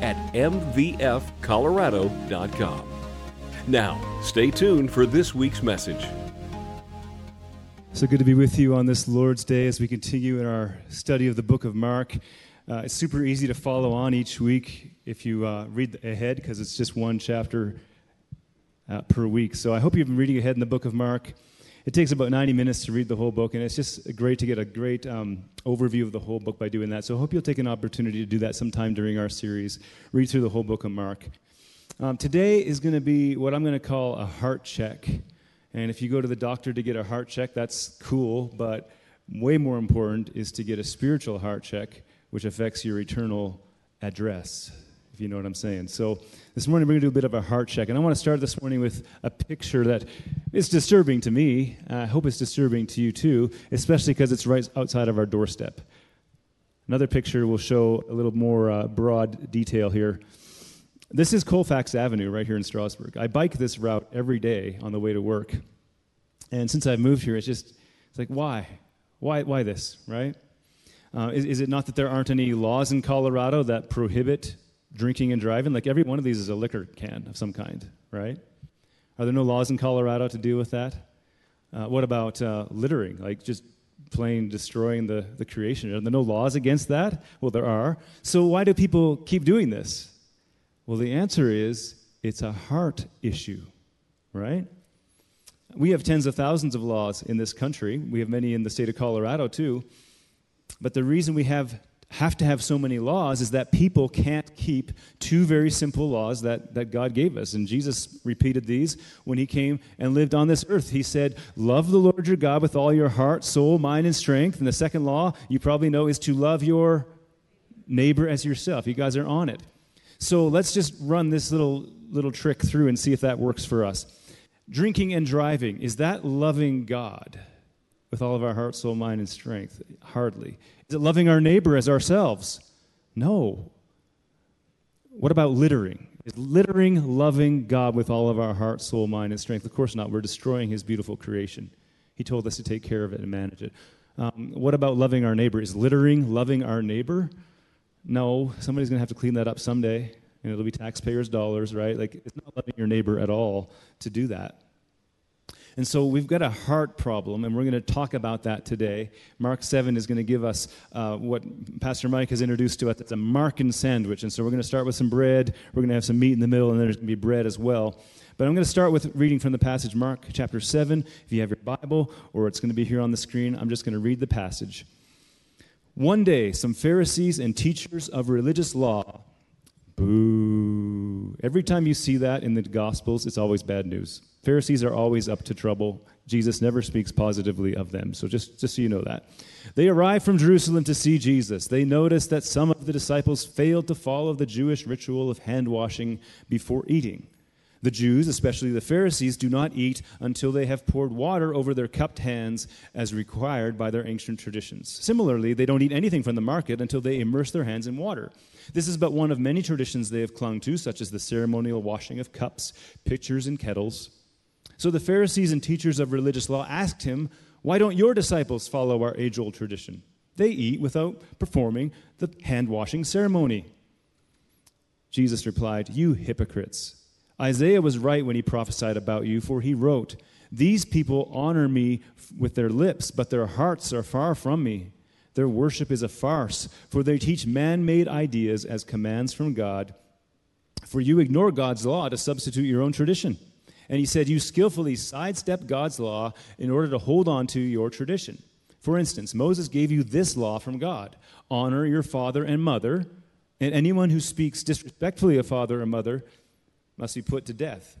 at mvfcolorado.com. Now, stay tuned for this week's message. So good to be with you on this Lord's Day as we continue in our study of the book of Mark. Uh, it's super easy to follow on each week if you uh, read ahead because it's just one chapter uh, per week. So I hope you've been reading ahead in the book of Mark. It takes about 90 minutes to read the whole book, and it's just great to get a great um, overview of the whole book by doing that. So I hope you'll take an opportunity to do that sometime during our series. Read through the whole book of Mark. Um, today is going to be what I'm going to call a heart check. And if you go to the doctor to get a heart check, that's cool, but way more important is to get a spiritual heart check, which affects your eternal address if you know what I'm saying. So this morning we're going to do a bit of a heart check. And I want to start this morning with a picture that is disturbing to me. I hope it's disturbing to you too, especially because it's right outside of our doorstep. Another picture will show a little more uh, broad detail here. This is Colfax Avenue right here in Strasburg. I bike this route every day on the way to work. And since I've moved here, it's just, it's like, why? Why, why this, right? Uh, is, is, it not that there aren't any laws in Colorado that prohibit drinking and driving, like every one of these is a liquor can of some kind, right? Are there no laws in Colorado to deal with that? Uh, what about uh, littering, like just plain destroying the, the creation? Are there no laws against that? Well, there are. So why do people keep doing this? Well, the answer is it's a heart issue, right? We have tens of thousands of laws in this country. We have many in the state of Colorado, too. But the reason we have have to have so many laws is that people can't keep two very simple laws that, that God gave us. And Jesus repeated these when he came and lived on this earth. He said, Love the Lord your God with all your heart, soul, mind, and strength. And the second law, you probably know, is to love your neighbor as yourself. You guys are on it. So let's just run this little, little trick through and see if that works for us. Drinking and driving, is that loving God? With all of our heart, soul, mind, and strength? Hardly. Is it loving our neighbor as ourselves? No. What about littering? Is littering loving God with all of our heart, soul, mind, and strength? Of course not. We're destroying his beautiful creation. He told us to take care of it and manage it. Um, what about loving our neighbor? Is littering loving our neighbor? No. Somebody's going to have to clean that up someday, and it'll be taxpayers' dollars, right? Like, it's not loving your neighbor at all to do that. And so we've got a heart problem, and we're going to talk about that today. Mark 7 is going to give us uh, what Pastor Mike has introduced to us. It's a Markan sandwich. And so we're going to start with some bread. We're going to have some meat in the middle, and then there's going to be bread as well. But I'm going to start with reading from the passage, Mark chapter 7. If you have your Bible, or it's going to be here on the screen, I'm just going to read the passage. One day, some Pharisees and teachers of religious law, boo. Every time you see that in the Gospels, it's always bad news. Pharisees are always up to trouble. Jesus never speaks positively of them. So just, just so you know that. They arrived from Jerusalem to see Jesus. They noticed that some of the disciples failed to follow the Jewish ritual of hand washing before eating. The Jews, especially the Pharisees, do not eat until they have poured water over their cupped hands as required by their ancient traditions. Similarly, they don't eat anything from the market until they immerse their hands in water. This is but one of many traditions they have clung to, such as the ceremonial washing of cups, pitchers, and kettles. So the Pharisees and teachers of religious law asked him, Why don't your disciples follow our age old tradition? They eat without performing the hand washing ceremony. Jesus replied, You hypocrites. Isaiah was right when he prophesied about you, for he wrote, These people honor me with their lips, but their hearts are far from me. Their worship is a farce, for they teach man made ideas as commands from God. For you ignore God's law to substitute your own tradition. And he said, You skillfully sidestep God's law in order to hold on to your tradition. For instance, Moses gave you this law from God honor your father and mother, and anyone who speaks disrespectfully of father or mother must be put to death.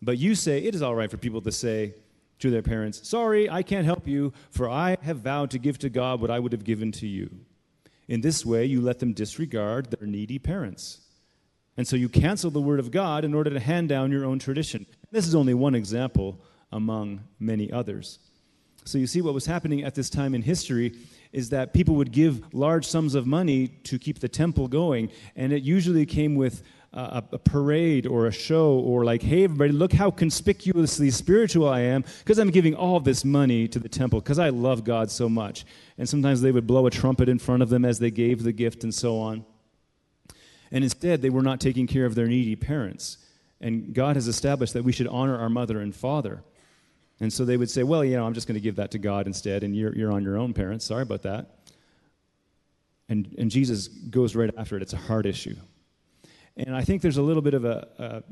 But you say it is all right for people to say to their parents, Sorry, I can't help you, for I have vowed to give to God what I would have given to you. In this way, you let them disregard their needy parents. And so you cancel the word of God in order to hand down your own tradition. This is only one example among many others. So you see, what was happening at this time in history is that people would give large sums of money to keep the temple going, and it usually came with a, a, parade or a show or like, hey, everybody, look how conspicuously spiritual I am because I'm giving all this money to the temple because I love God so much. And sometimes they would blow a trumpet in front of them as they gave the gift and so on. And instead, they were not taking care of their needy parents. And God has established that we should honor our mother and father. And so they would say, well, you know, I'm just going to give that to God instead, and you're, you're on your own, parents. Sorry about that. And, and Jesus goes right after it. It's a hard issue. And I think there's a little bit of a, a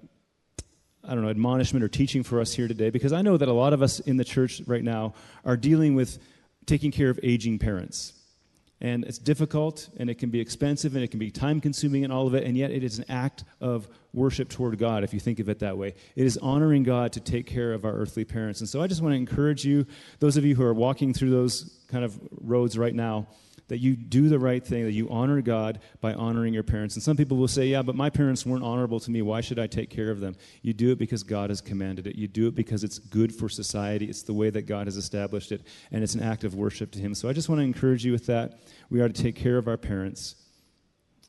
I don't know, admonishment or teaching for us here today because I know that a lot of us in the church right now are dealing with taking care of aging parents. And it's difficult and it can be expensive and it can be time consuming and all of it, and yet it is an act of worship toward God if you think of it that way. It is honoring God to take care of our earthly parents. And so I just want to encourage you, those of you who are walking through those kind of roads right now, that you do the right thing, that you honor God by honoring your parents. And some people will say, Yeah, but my parents weren't honorable to me. Why should I take care of them? You do it because God has commanded it. You do it because it's good for society. It's the way that God has established it, and it's an act of worship to Him. So I just want to encourage you with that. We are to take care of our parents.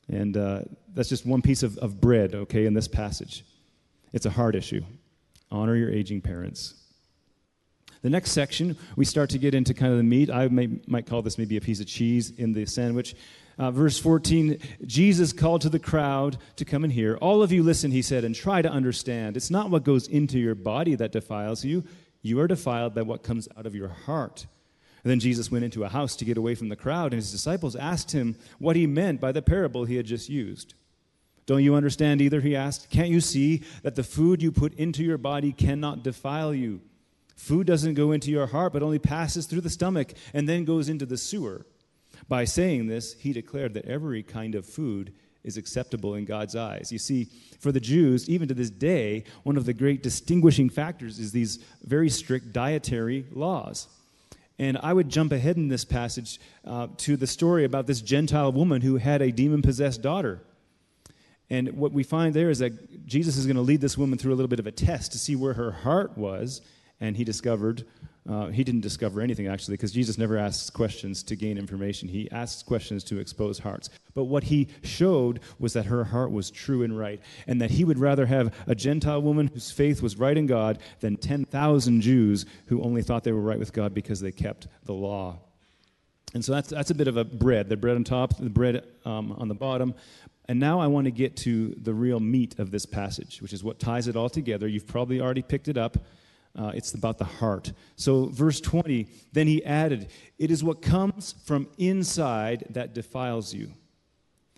And uh, that's just one piece of, of bread, okay, in this passage. It's a hard issue. Honor your aging parents. The next section, we start to get into kind of the meat. I may, might call this maybe a piece of cheese in the sandwich. Uh, verse 14 Jesus called to the crowd to come and hear. All of you listen, he said, and try to understand. It's not what goes into your body that defiles you, you are defiled by what comes out of your heart. And then Jesus went into a house to get away from the crowd, and his disciples asked him what he meant by the parable he had just used. Don't you understand either? He asked. Can't you see that the food you put into your body cannot defile you? Food doesn't go into your heart, but only passes through the stomach and then goes into the sewer. By saying this, he declared that every kind of food is acceptable in God's eyes. You see, for the Jews, even to this day, one of the great distinguishing factors is these very strict dietary laws. And I would jump ahead in this passage uh, to the story about this Gentile woman who had a demon possessed daughter. And what we find there is that Jesus is going to lead this woman through a little bit of a test to see where her heart was and he discovered uh, he didn't discover anything actually because jesus never asks questions to gain information he asks questions to expose hearts but what he showed was that her heart was true and right and that he would rather have a gentile woman whose faith was right in god than 10000 jews who only thought they were right with god because they kept the law and so that's, that's a bit of a bread the bread on top the bread um, on the bottom and now I want to get to the real meat of this passage, which is what ties it all together. You've probably already picked it up. Uh, it's about the heart. So, verse 20, then he added, It is what comes from inside that defiles you.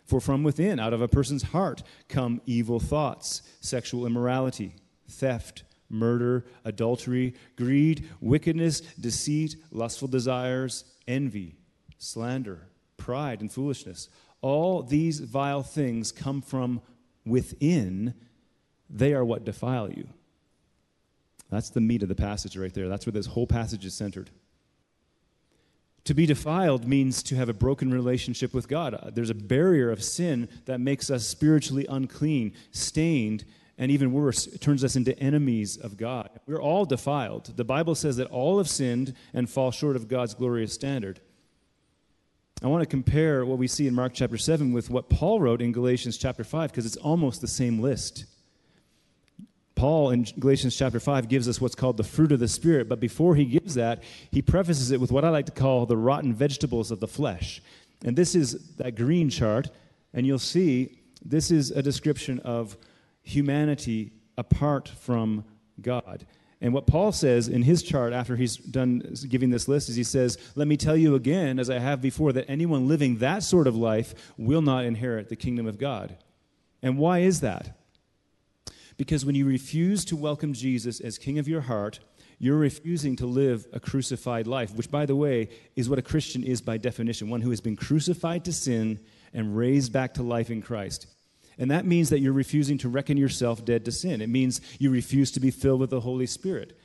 For from within, out of a person's heart, come evil thoughts, sexual immorality, theft, murder, adultery, greed, wickedness, deceit, lustful desires, envy, slander, pride, and foolishness. All these vile things come from within, they are what defile you. That's the meat of the passage right there. That's where this whole passage is centered. To be defiled means to have a broken relationship with God. Uh, there's a barrier of sin that makes us spiritually unclean, stained, and even worse, it turns us into enemies of God. We're all defiled. The Bible says that all have sinned and fall short of God's glorious standard. I want to compare what we see in Mark chapter 7 with what Paul wrote in Galatians chapter 5 because it's almost the same list. Paul in Galatians chapter 5 gives us what's called the fruit of the Spirit, but before he gives that, he prefaces it with what I like to call the rotten vegetables of the flesh. And this is that green chart, and you'll see this is a description of humanity apart from God. And what Paul says in his chart after he's done giving this list is he says, Let me tell you again, as I have before, that anyone living that sort of life will not inherit the kingdom of God. And why is that? Because when you refuse to welcome Jesus as King of your heart, you're refusing to live a crucified life, which, by the way, is what a Christian is by definition one who has been crucified to sin and raised back to life in Christ. And that means that you're refusing to reckon yourself dead to sin. It means you refuse to be filled with the Holy Spirit.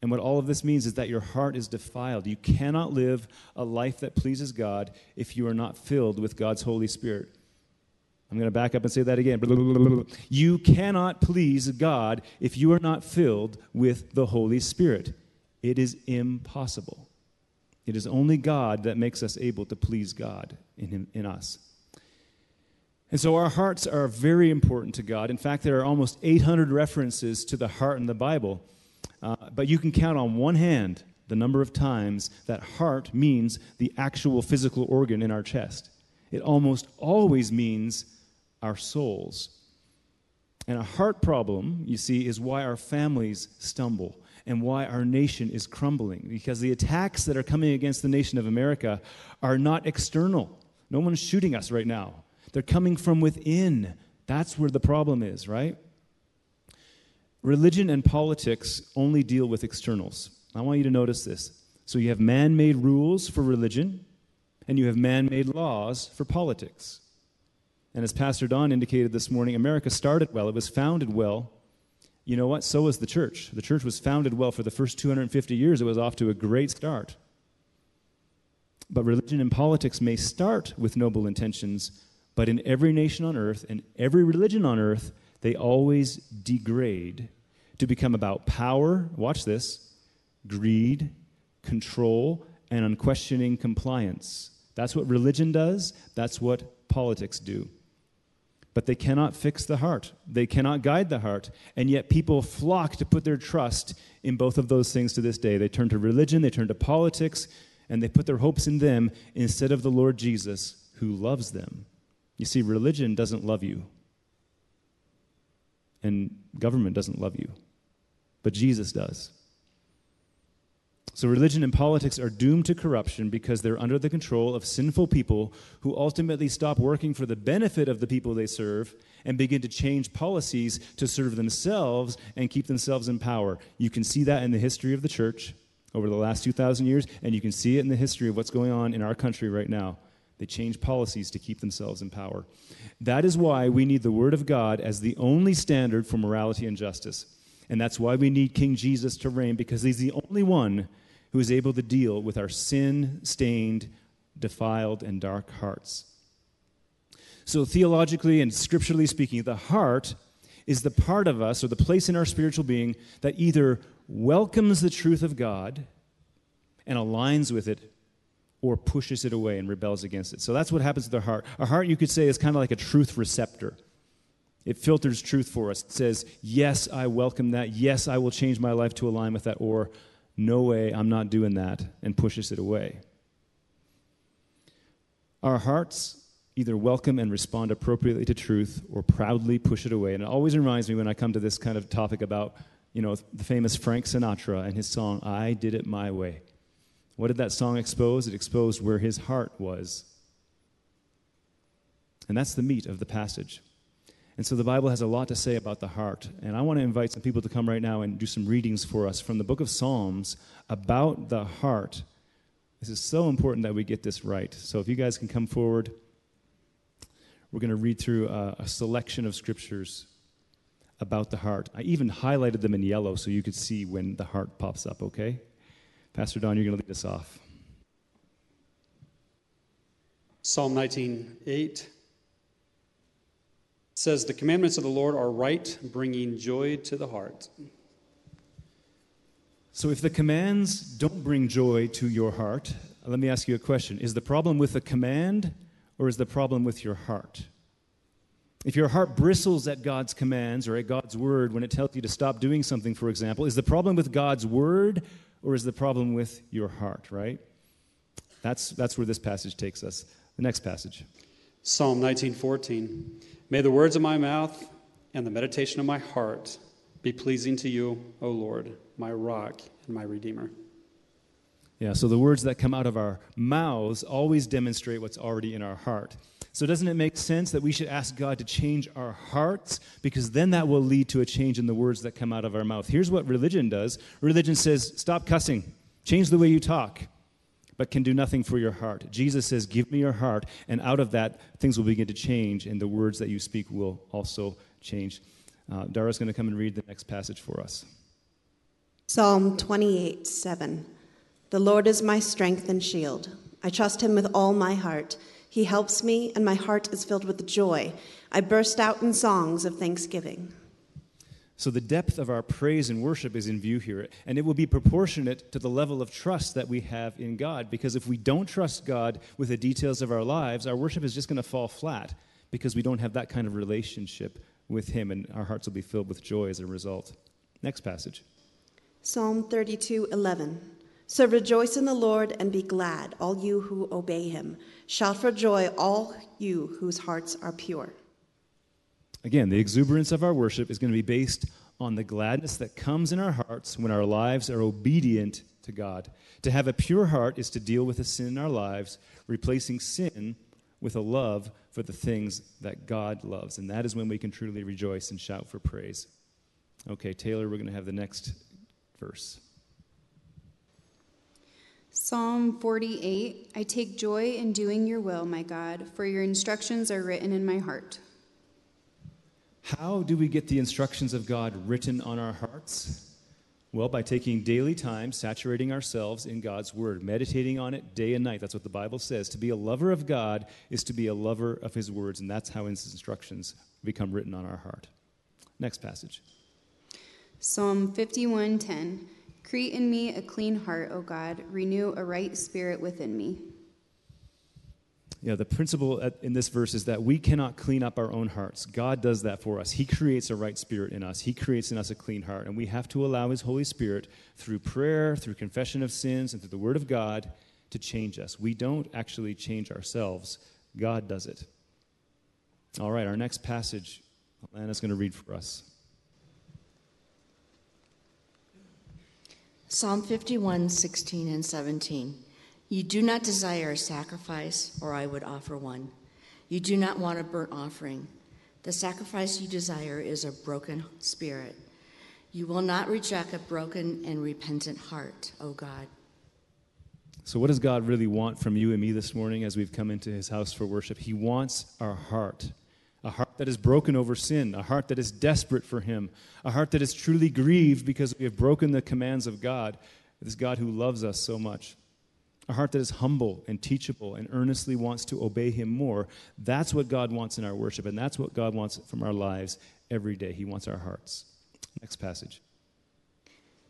And what all of this means is that your heart is defiled. You cannot live a life that pleases God if you are not filled with God's Holy Spirit. I'm going to back up and say that again. You cannot please God if you are not filled with the Holy Spirit. It is impossible. It is only God that makes us able to please God in, him, in us. And so our hearts are very important to God. In fact, there are almost 800 references to the heart in the Bible. Uh, but you can count on one hand the number of times that heart means the actual physical organ in our chest. It almost always means our souls. And a heart problem, you see, is why our families stumble and why our nation is crumbling. Because the attacks that are coming against the nation of America are not external. No one's shooting us right now. They're coming from within. That's where the problem is, right? Religion and politics only deal with externals. I want you to notice this. So you have man made rules for religion, and you have man made laws for politics. And as Pastor Don indicated this morning, America started well, it was founded well. You know what? So was the church. The church was founded well for the first 250 years. It was off to a great start. But religion and politics may start with noble intentions, but in every nation on earth and every religion on earth, they always degrade to become about power, watch this, greed, control, and unquestioning compliance. That's what religion does, that's what politics do. But they cannot fix the heart. They cannot guide the heart. And yet people flock to put their trust in both of those things to this day. They turn to religion, they turn to politics, and they put their hopes in them instead of the Lord Jesus who loves them. You see, religion doesn't love you, and government doesn't love you, but Jesus does. So, religion and politics are doomed to corruption because they're under the control of sinful people who ultimately stop working for the benefit of the people they serve and begin to change policies to serve themselves and keep themselves in power. You can see that in the history of the church over the last 2,000 years, and you can see it in the history of what's going on in our country right now. They change policies to keep themselves in power. That is why we need the Word of God as the only standard for morality and justice. And that's why we need King Jesus to reign, because he's the only one who is able to deal with our sin stained, defiled, and dark hearts. So, theologically and scripturally speaking, the heart is the part of us or the place in our spiritual being that either welcomes the truth of God and aligns with it or pushes it away and rebels against it. So that's what happens to the heart. Our heart, you could say, is kind of like a truth receptor. It filters truth for us. It says, Yes, I welcome that. Yes, I will change my life to align with that. Or, No way, I'm not doing that, and pushes it away. Our hearts either welcome and respond appropriately to truth or proudly push it away. And it always reminds me when I come to this kind of topic about, you know, the famous Frank Sinatra and his song, I Did It My Way. What did that song expose? It exposed where his heart was. And that's the meat of the passage. And so the Bible has a lot to say about the heart. And I want to invite some people to come right now and do some readings for us from the book of Psalms about the heart. This is so important that we get this right. So if you guys can come forward, we're going to read through a, a selection of scriptures about the heart. I even highlighted them in yellow so you could see when the heart pops up, okay? Pastor Don, you're going to lead us off. Psalm 19:8 says, "The commandments of the Lord are right, bringing joy to the heart." So, if the commands don't bring joy to your heart, let me ask you a question: Is the problem with the command, or is the problem with your heart? If your heart bristles at God's commands or at God's word when it tells you to stop doing something, for example, is the problem with God's word or is the problem with your heart, right? That's, that's where this passage takes us. The next passage. Psalm 19:14. May the words of my mouth and the meditation of my heart be pleasing to you, O Lord, my rock and my redeemer. Yeah, so the words that come out of our mouths always demonstrate what's already in our heart. So, doesn't it make sense that we should ask God to change our hearts? Because then that will lead to a change in the words that come out of our mouth. Here's what religion does religion says, stop cussing, change the way you talk, but can do nothing for your heart. Jesus says, give me your heart, and out of that, things will begin to change, and the words that you speak will also change. Uh, Dara's going to come and read the next passage for us. Psalm 28 7. The Lord is my strength and shield. I trust him with all my heart. He helps me, and my heart is filled with joy. I burst out in songs of thanksgiving. So, the depth of our praise and worship is in view here, and it will be proportionate to the level of trust that we have in God. Because if we don't trust God with the details of our lives, our worship is just going to fall flat because we don't have that kind of relationship with Him, and our hearts will be filled with joy as a result. Next passage Psalm 32 11. So rejoice in the Lord and be glad, all you who obey Him. Shout for joy, all you whose hearts are pure. Again, the exuberance of our worship is going to be based on the gladness that comes in our hearts when our lives are obedient to God. To have a pure heart is to deal with the sin in our lives, replacing sin with a love for the things that God loves. And that is when we can truly rejoice and shout for praise. Okay, Taylor, we're going to have the next verse. Psalm 48 I take joy in doing your will, my God, for your instructions are written in my heart. How do we get the instructions of God written on our hearts? Well, by taking daily time, saturating ourselves in God's Word, meditating on it day and night. That's what the Bible says. To be a lover of God is to be a lover of His words, and that's how His instructions become written on our heart. Next passage. Psalm 51:10 Create in me a clean heart, O God, renew a right spirit within me. You know, the principle in this verse is that we cannot clean up our own hearts. God does that for us. He creates a right spirit in us, He creates in us a clean heart. And we have to allow His Holy Spirit, through prayer, through confession of sins, and through the Word of God, to change us. We don't actually change ourselves, God does it. All right, our next passage, Alana's going to read for us. Psalm 51, 16 and 17. You do not desire a sacrifice, or I would offer one. You do not want a burnt offering. The sacrifice you desire is a broken spirit. You will not reject a broken and repentant heart, O God. So, what does God really want from you and me this morning as we've come into his house for worship? He wants our heart. A heart that is broken over sin, a heart that is desperate for him, a heart that is truly grieved because we have broken the commands of God, this God who loves us so much a heart that is humble and teachable and earnestly wants to obey Him more. That's what God wants in our worship, and that's what God wants from our lives every day. He wants our hearts. Next passage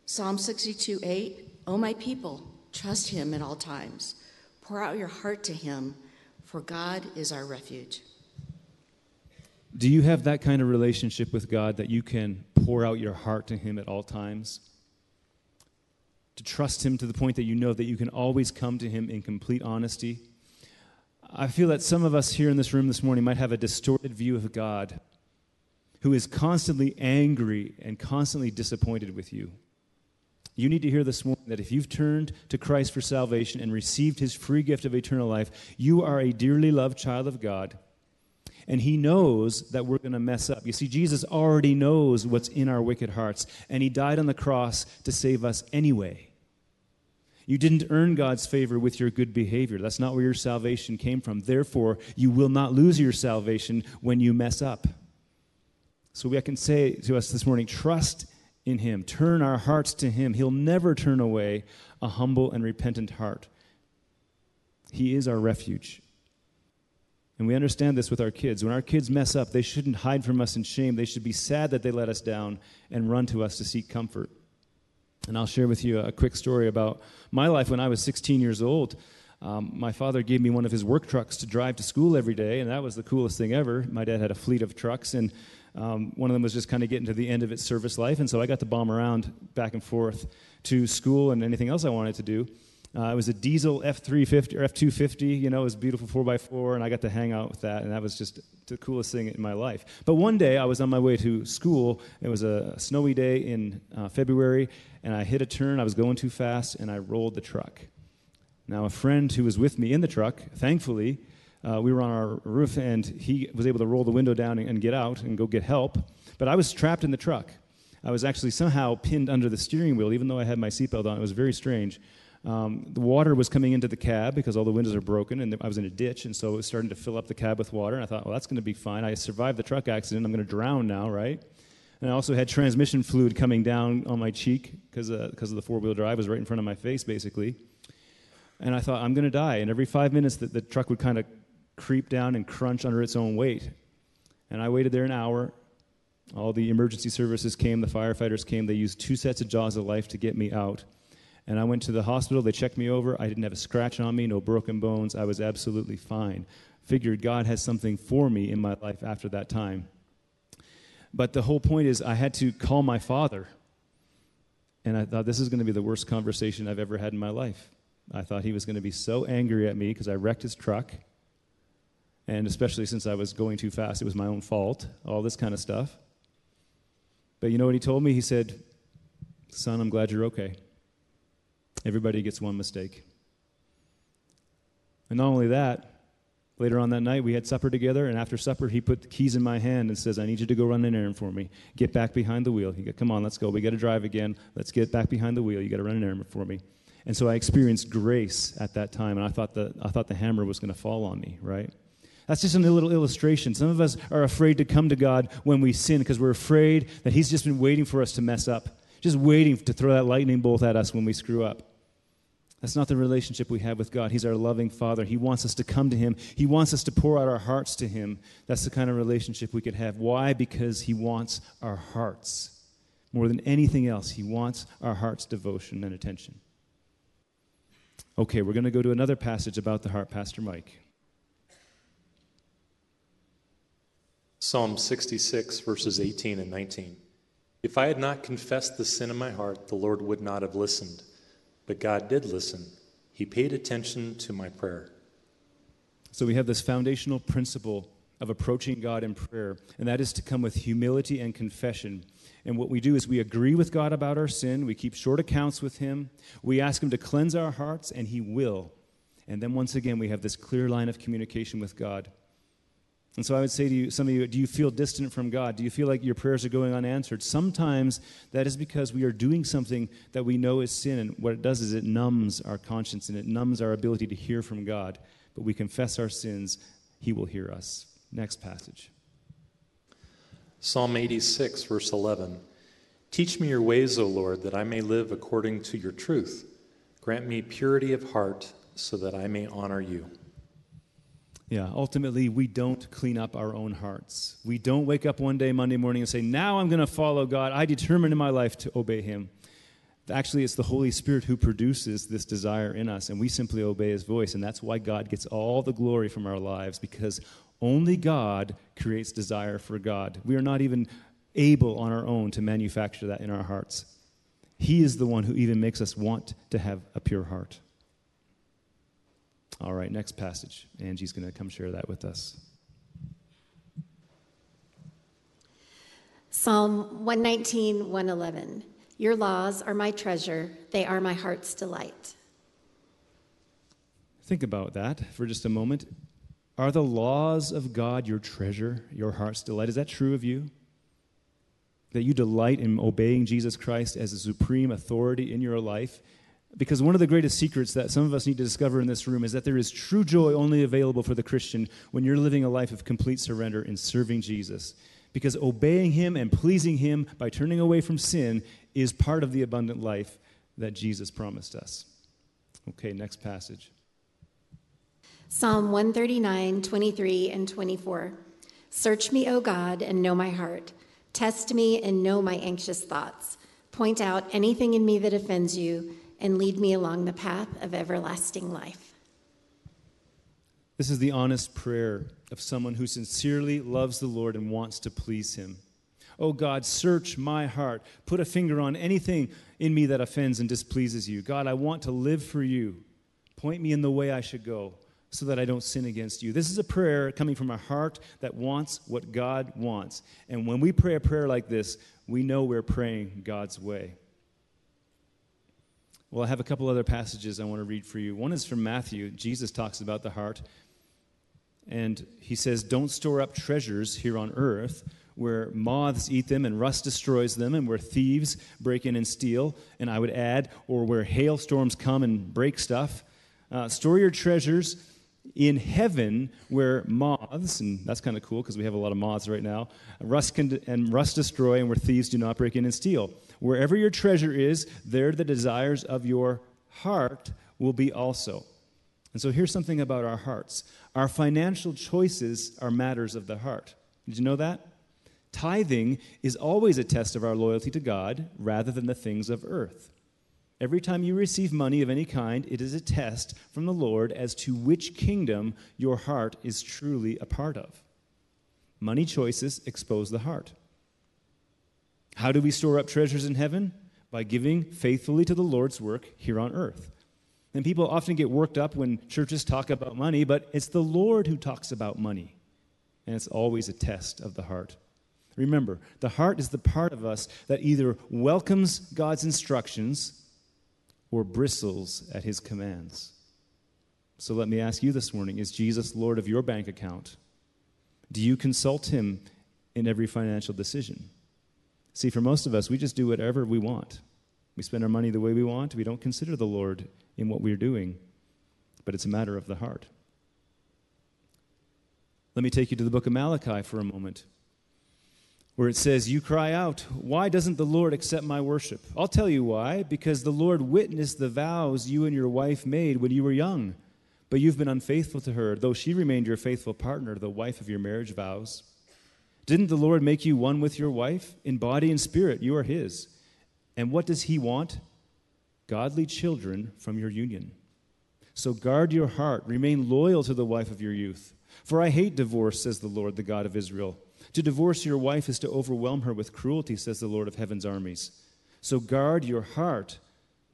Psalm 62 8. O my people, trust Him at all times. Pour out your heart to Him, for God is our refuge. Do you have that kind of relationship with God that you can pour out your heart to Him at all times? To trust Him to the point that you know that you can always come to Him in complete honesty. I feel that some of us here in this room this morning might have a distorted view of God who is constantly angry and constantly disappointed with you. You need to hear this morning that if you've turned to Christ for salvation and received his free gift of eternal life, you are a dearly loved child of God. And he knows that we're going to mess up. You see, Jesus already knows what's in our wicked hearts, and he died on the cross to save us anyway. You didn't earn God's favor with your good behavior. That's not where your salvation came from. Therefore, you will not lose your salvation when you mess up. So, we can say to us this morning trust in Him, turn our hearts to Him. He'll never turn away a humble and repentant heart. He is our refuge. And we understand this with our kids. When our kids mess up, they shouldn't hide from us in shame. They should be sad that they let us down and run to us to seek comfort. And I'll share with you a quick story about my life when I was 16 years old. Um, my father gave me one of his work trucks to drive to school every day, and that was the coolest thing ever. My dad had a fleet of trucks, and um, one of them was just kind of getting to the end of its service life, and so I got to bomb around back and forth to school and anything else I wanted to do. Uh, it was a diesel F350 or F250, you know, it was beautiful 4x4, and I got to hang out with that, and that was just the coolest thing in my life. But one day I was on my way to school. It was a snowy day in uh, February, and I hit a turn. I was going too fast, and I rolled the truck. Now, a friend who was with me in the truck, thankfully, uh, we were on our roof, and he was able to roll the window down and, and get out and go get help. But I was trapped in the truck. I was actually somehow pinned under the steering wheel, even though I had my seatbelt on. It was very strange. Um, the water was coming into the cab because all the windows are broken, and I was in a ditch, and so it was starting to fill up the cab with water. And I thought, well, that's going to be fine. I survived the truck accident. I'm going to drown now, right? And I also had transmission fluid coming down on my cheek because uh, of the four wheel drive was right in front of my face, basically. And I thought, I'm going to die. And every five minutes, the, the truck would kind of creep down and crunch under its own weight. And I waited there an hour. All the emergency services came, the firefighters came. They used two sets of jaws of life to get me out. And I went to the hospital. They checked me over. I didn't have a scratch on me, no broken bones. I was absolutely fine. Figured God has something for me in my life after that time. But the whole point is, I had to call my father. And I thought this is going to be the worst conversation I've ever had in my life. I thought he was going to be so angry at me because I wrecked his truck. And especially since I was going too fast, it was my own fault, all this kind of stuff. But you know what he told me? He said, Son, I'm glad you're okay. Everybody gets one mistake. And not only that, later on that night, we had supper together, and after supper, he put the keys in my hand and says, I need you to go run an errand for me. Get back behind the wheel. He goes, Come on, let's go. We got to drive again. Let's get back behind the wheel. You got to run an errand for me. And so I experienced grace at that time, and I thought the, I thought the hammer was going to fall on me, right? That's just a little illustration. Some of us are afraid to come to God when we sin because we're afraid that He's just been waiting for us to mess up, just waiting to throw that lightning bolt at us when we screw up. That's not the relationship we have with God. He's our loving Father. He wants us to come to Him, He wants us to pour out our hearts to Him. That's the kind of relationship we could have. Why? Because He wants our hearts. More than anything else, He wants our heart's devotion and attention. Okay, we're going to go to another passage about the heart, Pastor Mike. Psalm 66, verses 18 and 19. If I had not confessed the sin in my heart, the Lord would not have listened. But God did listen. He paid attention to my prayer. So we have this foundational principle of approaching God in prayer, and that is to come with humility and confession. And what we do is we agree with God about our sin, we keep short accounts with Him, we ask Him to cleanse our hearts, and He will. And then once again, we have this clear line of communication with God. And so I would say to you, some of you, do you feel distant from God? Do you feel like your prayers are going unanswered? Sometimes that is because we are doing something that we know is sin. And what it does is it numbs our conscience and it numbs our ability to hear from God. But we confess our sins, He will hear us. Next passage Psalm 86, verse 11. Teach me your ways, O Lord, that I may live according to your truth. Grant me purity of heart so that I may honor you. Yeah, ultimately, we don't clean up our own hearts. We don't wake up one day, Monday morning, and say, Now I'm going to follow God. I determined in my life to obey Him. Actually, it's the Holy Spirit who produces this desire in us, and we simply obey His voice. And that's why God gets all the glory from our lives, because only God creates desire for God. We are not even able on our own to manufacture that in our hearts. He is the one who even makes us want to have a pure heart. All right, next passage. Angie's going to come share that with us. Psalm 119, 111. Your laws are my treasure, they are my heart's delight. Think about that for just a moment. Are the laws of God your treasure, your heart's delight? Is that true of you? That you delight in obeying Jesus Christ as a supreme authority in your life because one of the greatest secrets that some of us need to discover in this room is that there is true joy only available for the Christian when you're living a life of complete surrender in serving Jesus. Because obeying Him and pleasing Him by turning away from sin is part of the abundant life that Jesus promised us. Okay, next passage. Psalm 139, 23, and 24. Search me, O God, and know my heart. Test me and know my anxious thoughts. Point out anything in me that offends you and lead me along the path of everlasting life. This is the honest prayer of someone who sincerely loves the Lord and wants to please him. Oh God, search my heart. Put a finger on anything in me that offends and displeases you. God, I want to live for you. Point me in the way I should go so that I don't sin against you. This is a prayer coming from a heart that wants what God wants. And when we pray a prayer like this, we know we're praying God's way. Well, I have a couple other passages I want to read for you. One is from Matthew. Jesus talks about the heart. And he says, Don't store up treasures here on earth where moths eat them and rust destroys them, and where thieves break in and steal. And I would add, or where hailstorms come and break stuff. Uh, store your treasures in heaven where moths, and that's kind of cool because we have a lot of moths right now, rust can, and rust destroy, and where thieves do not break in and steal. Wherever your treasure is, there the desires of your heart will be also. And so here's something about our hearts our financial choices are matters of the heart. Did you know that? Tithing is always a test of our loyalty to God rather than the things of earth. Every time you receive money of any kind, it is a test from the Lord as to which kingdom your heart is truly a part of. Money choices expose the heart. How do we store up treasures in heaven? By giving faithfully to the Lord's work here on earth. And people often get worked up when churches talk about money, but it's the Lord who talks about money. And it's always a test of the heart. Remember, the heart is the part of us that either welcomes God's instructions or bristles at his commands. So let me ask you this morning is Jesus Lord of your bank account? Do you consult him in every financial decision? See, for most of us, we just do whatever we want. We spend our money the way we want. We don't consider the Lord in what we're doing, but it's a matter of the heart. Let me take you to the book of Malachi for a moment, where it says, You cry out, Why doesn't the Lord accept my worship? I'll tell you why. Because the Lord witnessed the vows you and your wife made when you were young, but you've been unfaithful to her, though she remained your faithful partner, the wife of your marriage vows. Didn't the Lord make you one with your wife? In body and spirit, you are His. And what does He want? Godly children from your union. So guard your heart, remain loyal to the wife of your youth. For I hate divorce, says the Lord, the God of Israel. To divorce your wife is to overwhelm her with cruelty, says the Lord of heaven's armies. So guard your heart.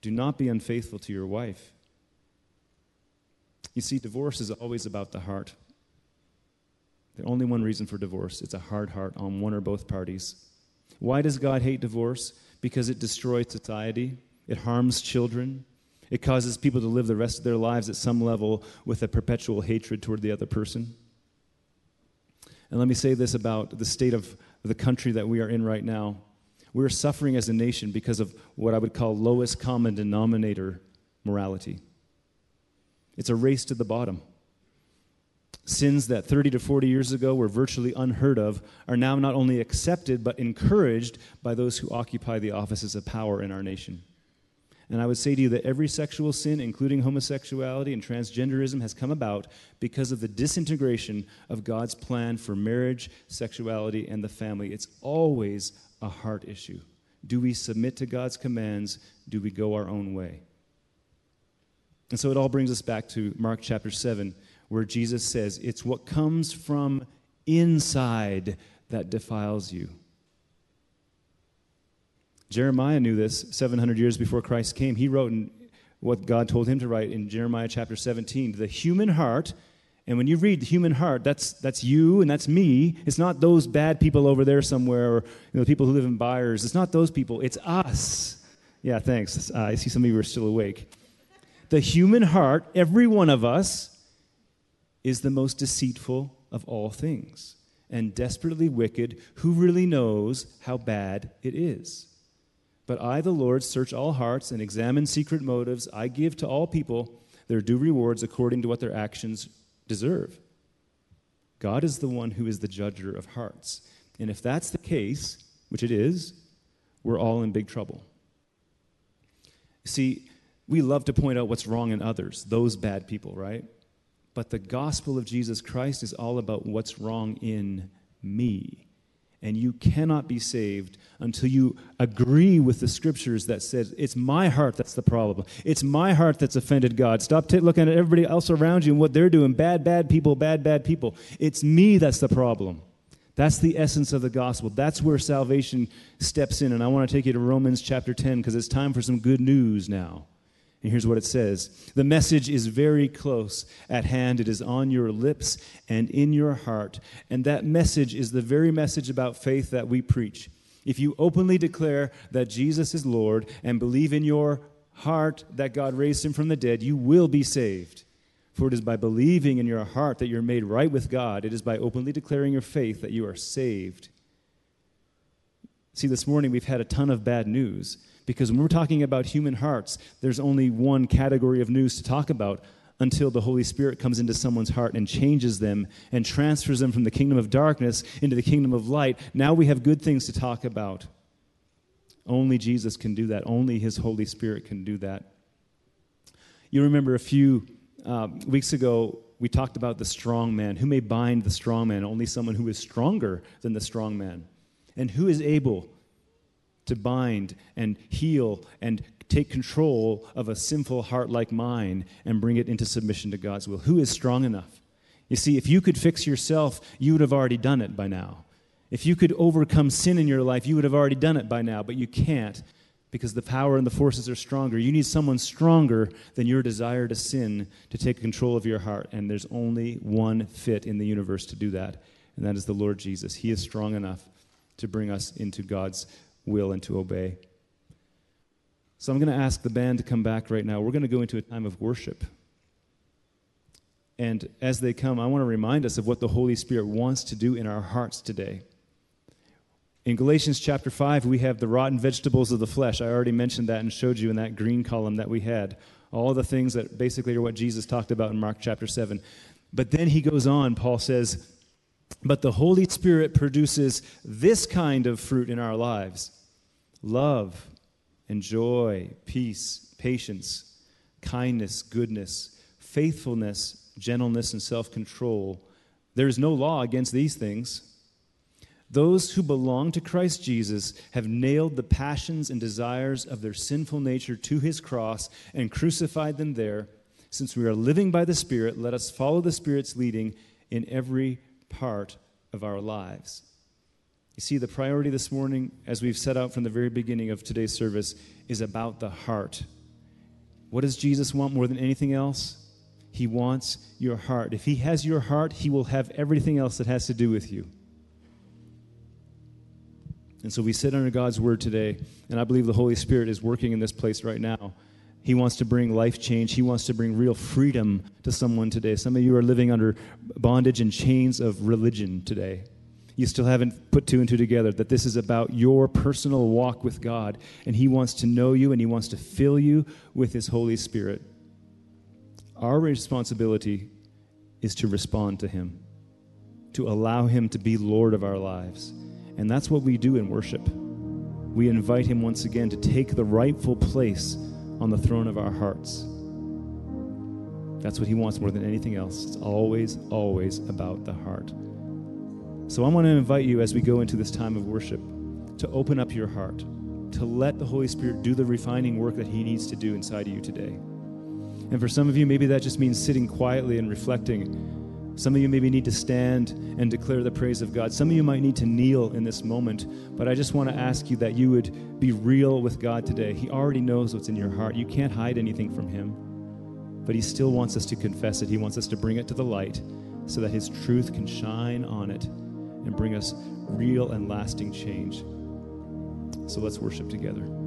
Do not be unfaithful to your wife. You see, divorce is always about the heart. Only one reason for divorce it's a hard heart on one or both parties. Why does God hate divorce? Because it destroys society, it harms children, it causes people to live the rest of their lives at some level with a perpetual hatred toward the other person. And let me say this about the state of the country that we are in right now. We're suffering as a nation because of what I would call lowest common denominator morality. It's a race to the bottom. Sins that 30 to 40 years ago were virtually unheard of are now not only accepted but encouraged by those who occupy the offices of power in our nation. And I would say to you that every sexual sin, including homosexuality and transgenderism, has come about because of the disintegration of God's plan for marriage, sexuality, and the family. It's always a heart issue. Do we submit to God's commands? Do we go our own way? And so it all brings us back to Mark chapter 7 where Jesus says, It's what comes from inside that defiles you. Jeremiah knew this 700 years before Christ came. He wrote in what God told him to write in Jeremiah chapter 17 the human heart. And when you read the human heart, that's, that's you and that's me. It's not those bad people over there somewhere or you know, people who live in Byers. It's not those people. It's us. Yeah, thanks. Uh, I see some of you are still awake. The human heart, every one of us, is the most deceitful of all things and desperately wicked. Who really knows how bad it is? But I, the Lord, search all hearts and examine secret motives. I give to all people their due rewards according to what their actions deserve. God is the one who is the judger of hearts. And if that's the case, which it is, we're all in big trouble. See, we love to point out what's wrong in others, those bad people, right? But the gospel of Jesus Christ is all about what's wrong in me. And you cannot be saved until you agree with the scriptures that says it's my heart that's the problem. It's my heart that's offended God. Stop t- looking at everybody else around you and what they're doing. Bad, bad people, bad, bad people. It's me that's the problem. That's the essence of the gospel. That's where salvation steps in. And I want to take you to Romans chapter 10 because it's time for some good news now. And here's what it says The message is very close at hand. It is on your lips and in your heart. And that message is the very message about faith that we preach. If you openly declare that Jesus is Lord and believe in your heart that God raised him from the dead, you will be saved. For it is by believing in your heart that you're made right with God, it is by openly declaring your faith that you are saved. See, this morning we've had a ton of bad news. Because when we're talking about human hearts, there's only one category of news to talk about until the Holy Spirit comes into someone's heart and changes them and transfers them from the kingdom of darkness into the kingdom of light. Now we have good things to talk about. Only Jesus can do that. Only His Holy Spirit can do that. You remember a few uh, weeks ago, we talked about the strong man. Who may bind the strong man? Only someone who is stronger than the strong man. And who is able to bind and heal and take control of a sinful heart like mine and bring it into submission to God's will? Who is strong enough? You see, if you could fix yourself, you would have already done it by now. If you could overcome sin in your life, you would have already done it by now, but you can't because the power and the forces are stronger. You need someone stronger than your desire to sin to take control of your heart, and there's only one fit in the universe to do that, and that is the Lord Jesus. He is strong enough to bring us into God's will and to obey. So I'm going to ask the band to come back right now. We're going to go into a time of worship. And as they come, I want to remind us of what the Holy Spirit wants to do in our hearts today. In Galatians chapter 5, we have the rotten vegetables of the flesh. I already mentioned that and showed you in that green column that we had. All the things that basically are what Jesus talked about in Mark chapter 7. But then he goes on, Paul says, But the Holy Spirit produces this kind of fruit in our lives love and joy, peace, patience, kindness, goodness, faithfulness, gentleness, and self control. There is no law against these things. Those who belong to Christ Jesus have nailed the passions and desires of their sinful nature to his cross and crucified them there. Since we are living by the Spirit, let us follow the Spirit's leading in every part of our lives. You see, the priority this morning, as we've set out from the very beginning of today's service, is about the heart. What does Jesus want more than anything else? He wants your heart. If He has your heart, He will have everything else that has to do with you. And so we sit under God's word today, and I believe the Holy Spirit is working in this place right now. He wants to bring life change. He wants to bring real freedom to someone today. Some of you are living under bondage and chains of religion today. You still haven't put two and two together that this is about your personal walk with God, and He wants to know you and He wants to fill you with His Holy Spirit. Our responsibility is to respond to Him, to allow Him to be Lord of our lives. And that's what we do in worship. We invite Him once again to take the rightful place on the throne of our hearts. That's what He wants more than anything else. It's always, always about the heart. So I want to invite you as we go into this time of worship to open up your heart, to let the Holy Spirit do the refining work that He needs to do inside of you today. And for some of you, maybe that just means sitting quietly and reflecting some of you maybe need to stand and declare the praise of God. Some of you might need to kneel in this moment, but I just want to ask you that you would be real with God today. He already knows what's in your heart. You can't hide anything from Him, but He still wants us to confess it. He wants us to bring it to the light so that His truth can shine on it and bring us real and lasting change. So let's worship together.